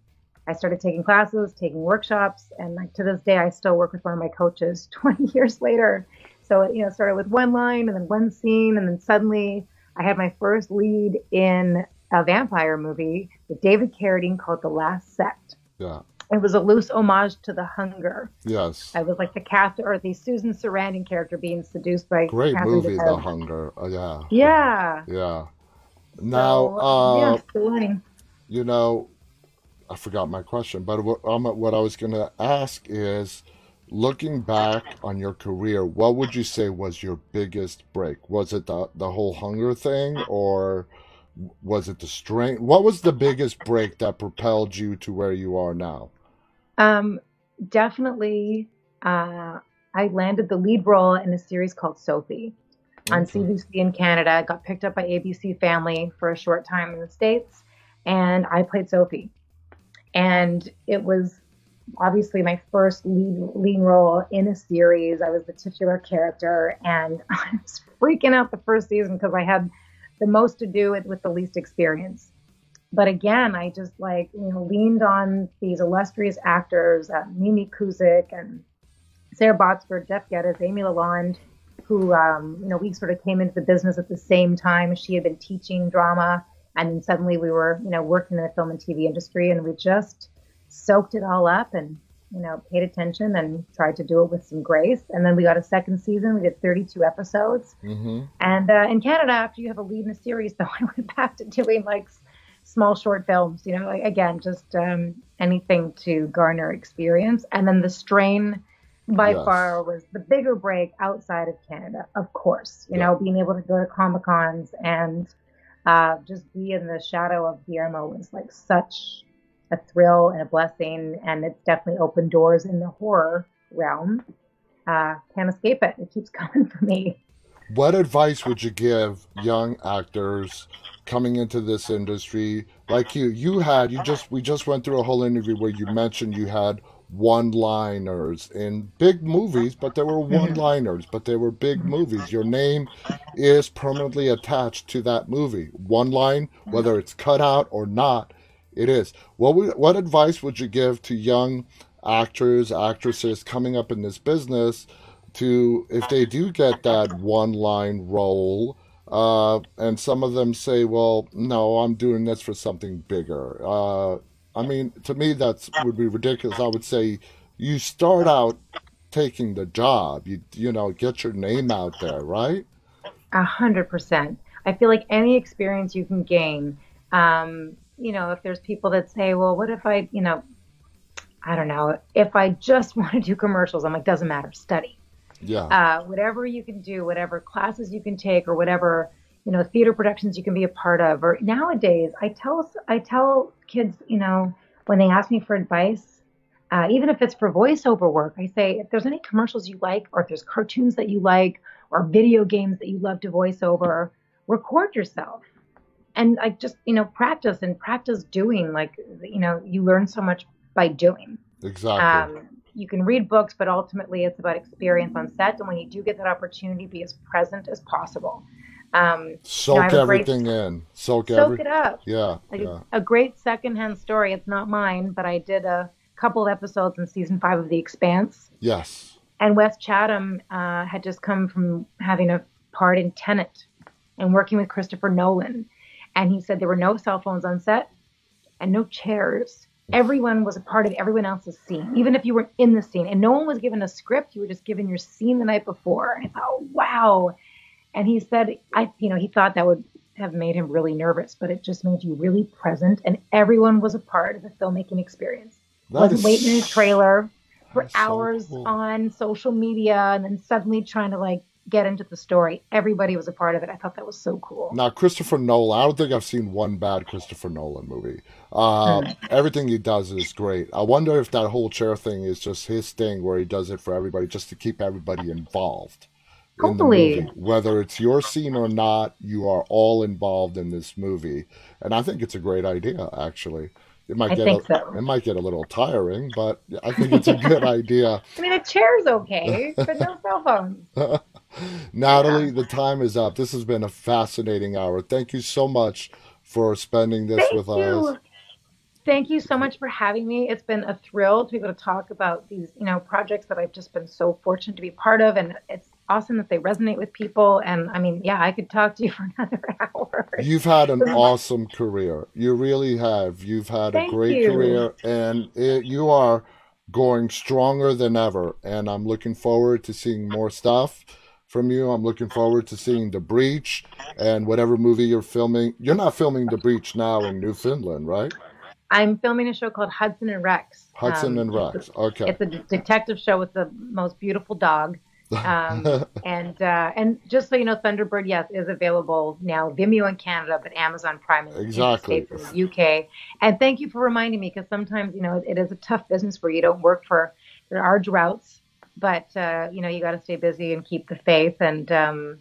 I started taking classes, taking workshops. And like to this day, I still work with one of my coaches 20 years later. So, it, you know, started with one line and then one scene. And then suddenly I had my first lead in a vampire movie with David Carradine called The Last Sect. Yeah. It was a loose homage to The Hunger. Yes. I was like the Catherine or the Susan Sarandon character being seduced by Great Catherine movie, The Hunger. Uh, yeah. Yeah. Yeah. Now, So, uh, yeah, you know, I forgot my question, but what, um, what I was going to ask is looking back on your career, what would you say was your biggest break? Was it the, the whole hunger thing or was it the strength? What was the biggest break that propelled you to where you are now? Um, definitely, uh, I landed the lead role in a series called Sophie on CBC in Canada. Got picked up by ABC Family for a short time in the States, and I played Sophie. And it was obviously my first lead lead role in a series. I was the titular character, and I was freaking out the first season because I had the most to do with, with the least experience. But again, I just like you know leaned on these illustrious actors, uh, Mimi Kuzyk and Sarah Botsford, Jeff Geddes, Amy Lalonde, who um, you know we sort of came into the business at the same time. She had been teaching drama, and then suddenly we were you know working in the film and TV industry, and we just soaked it all up and you know paid attention and tried to do it with some grace. And then we got a second season. We did 32 episodes, Mm-hmm. and uh, in Canada, after you have a lead in a series, though, I went back to doing like small short films. You know, like, again, just um, anything to garner experience. And then the strain, by Yes. far, was the bigger break outside of Canada. Of course, you know, being able to go to comic cons and uh, just be in the shadow of Guillermo was like such a thrill and a blessing, and it's definitely opened doors in the horror realm. Uh, can't escape it. It keeps coming for me. What advice would you give young actors coming into this industry like you? You had you just we just went through a whole interview where you mentioned you had one-liners in big movies, but they were one-liners, but they were big movies. Your name is permanently attached to that movie. One line, whether it's cut out or not, it is. What would, what advice would you give to young actors, actresses coming up in this business to if they do get that one line role uh, and some of them say well no i'm doing this for something bigger uh, i mean to me that would be ridiculous. I would say you start out taking the job. You you know get your name out there right? A hundred percent. I feel like any experience you can gain, um, you know, if there's people that say, well, what if I, you know, I don't know, if I just want to do commercials, I'm like, doesn't matter, study. yeah. Uh, whatever you can do, whatever classes you can take, or whatever, you know, theater productions you can be a part of. Or nowadays, I tell, I tell kids, you know, when they ask me for advice, uh, even if it's for voiceover work, I say, if there's any commercials you like, or if there's cartoons that you like, or video games that you love to voice over, record yourself. And like just, you know, practice and practice doing. Like, you know, you learn so much by doing. exactly Um, you can read books, but ultimately it's about experience on set. And when you do get that opportunity, be as present as possible. Um, soak I have a great- everything in soak, soak every it up. yeah Like yeah a great secondhand story. It's not mine, but I did a couple of episodes in season five of The Expanse. yes And Wes Chatham uh, had just come from having a part in Tenet and working with Christopher Nolan. And he said there were no cell phones on set and no chairs. Everyone was a part of everyone else's scene, even if you were in the scene. And no one was given a script. You were just given your scene the night before. And I thought, wow. And he said, I, you know, he thought that would have made him really nervous, but it just made you really present. And everyone was a part of the filmmaking experience That wasn't is waiting in a trailer for so hours cool. on social media and then suddenly trying to like get into the story. Everybody was a part of it. I thought that was so cool. Now, Christopher Nolan, I don't think I've seen one bad Christopher Nolan movie. Uh, everything he does is great. I wonder if that whole chair thing is just his thing where he does it for everybody, just to keep everybody involved in the Totally. movie. Whether it's your scene or not, you are all involved in this movie. And I think it's a great idea, actually. It might I get a, so. it might get a little tiring, but I think it's a good idea. I mean, a chair's okay, but no cell phones. Natalie, the time is up. This has been a fascinating hour. Thank you so much for spending this Thank with us. Thank you so much for having me. It's been a thrill to be able to talk about these, you know, projects that I've just been so fortunate to be part of, and it's awesome that they resonate with people. And I mean, yeah, I could talk to you for another hour. You've had an awesome career. You really have. You've had Thank a great you. career, and it, you are going stronger than ever. And I'm looking forward to seeing more stuff from you. I'm looking forward to seeing The Breach and whatever movie you're filming. You're not filming The Breach now in Newfoundland, right? I'm filming a show called Hudson and Rex. Hudson Um, and Rex. Okay. It's a detective show with the most beautiful dog. Um, and uh, and just so you know, Thunderbird, yes, is available now. Vimeo in Canada, but Amazon Prime in Exactly. the States and the UK. And thank you for reminding me because sometimes you know it, it is a tough business where you don't work for. There are droughts, but uh, you know you got to stay busy and keep the faith and um,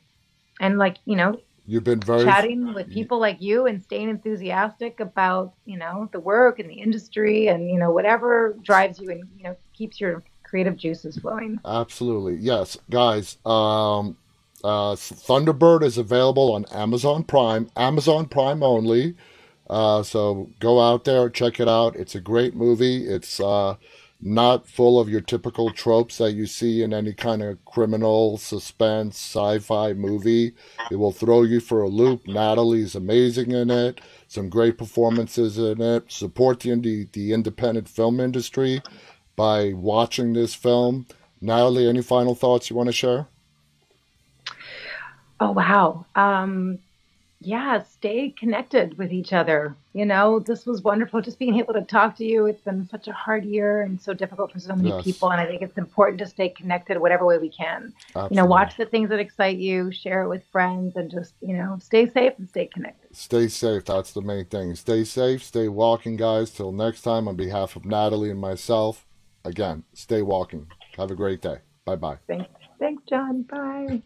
and like you know You've been very chatting with people like you and staying enthusiastic about you know the work and the industry and you know whatever drives you and you know keeps your creative juices flowing. Absolutely. Yes, guys. Um, uh, Thunderbird is available on Amazon Prime, Amazon Prime only. Uh, so go out there, check it out. It's a great movie. It's uh, not full of your typical tropes that you see in any kind of criminal, suspense, sci fi movie. It will throw you for a loop. Natalie's amazing in it, some great performances in it. Support the, the independent film industry by watching this film. Natalie, any final thoughts you want to share? Oh wow. Um, yeah, stay connected with each other. You know, this was wonderful just being able to talk to you. It's been such a hard year and so difficult for so many Yes, people, and I think it's important to stay connected whatever way we can. You know, watch the things that excite you, share it with friends, and just you know, stay safe and stay connected. Stay safe. That's the main thing. Stay safe. Stay walking, guys. Till next time, on behalf of Natalie and myself, again, stay walking. Have a great day. Bye bye. Thanks, thanks, John. Bye.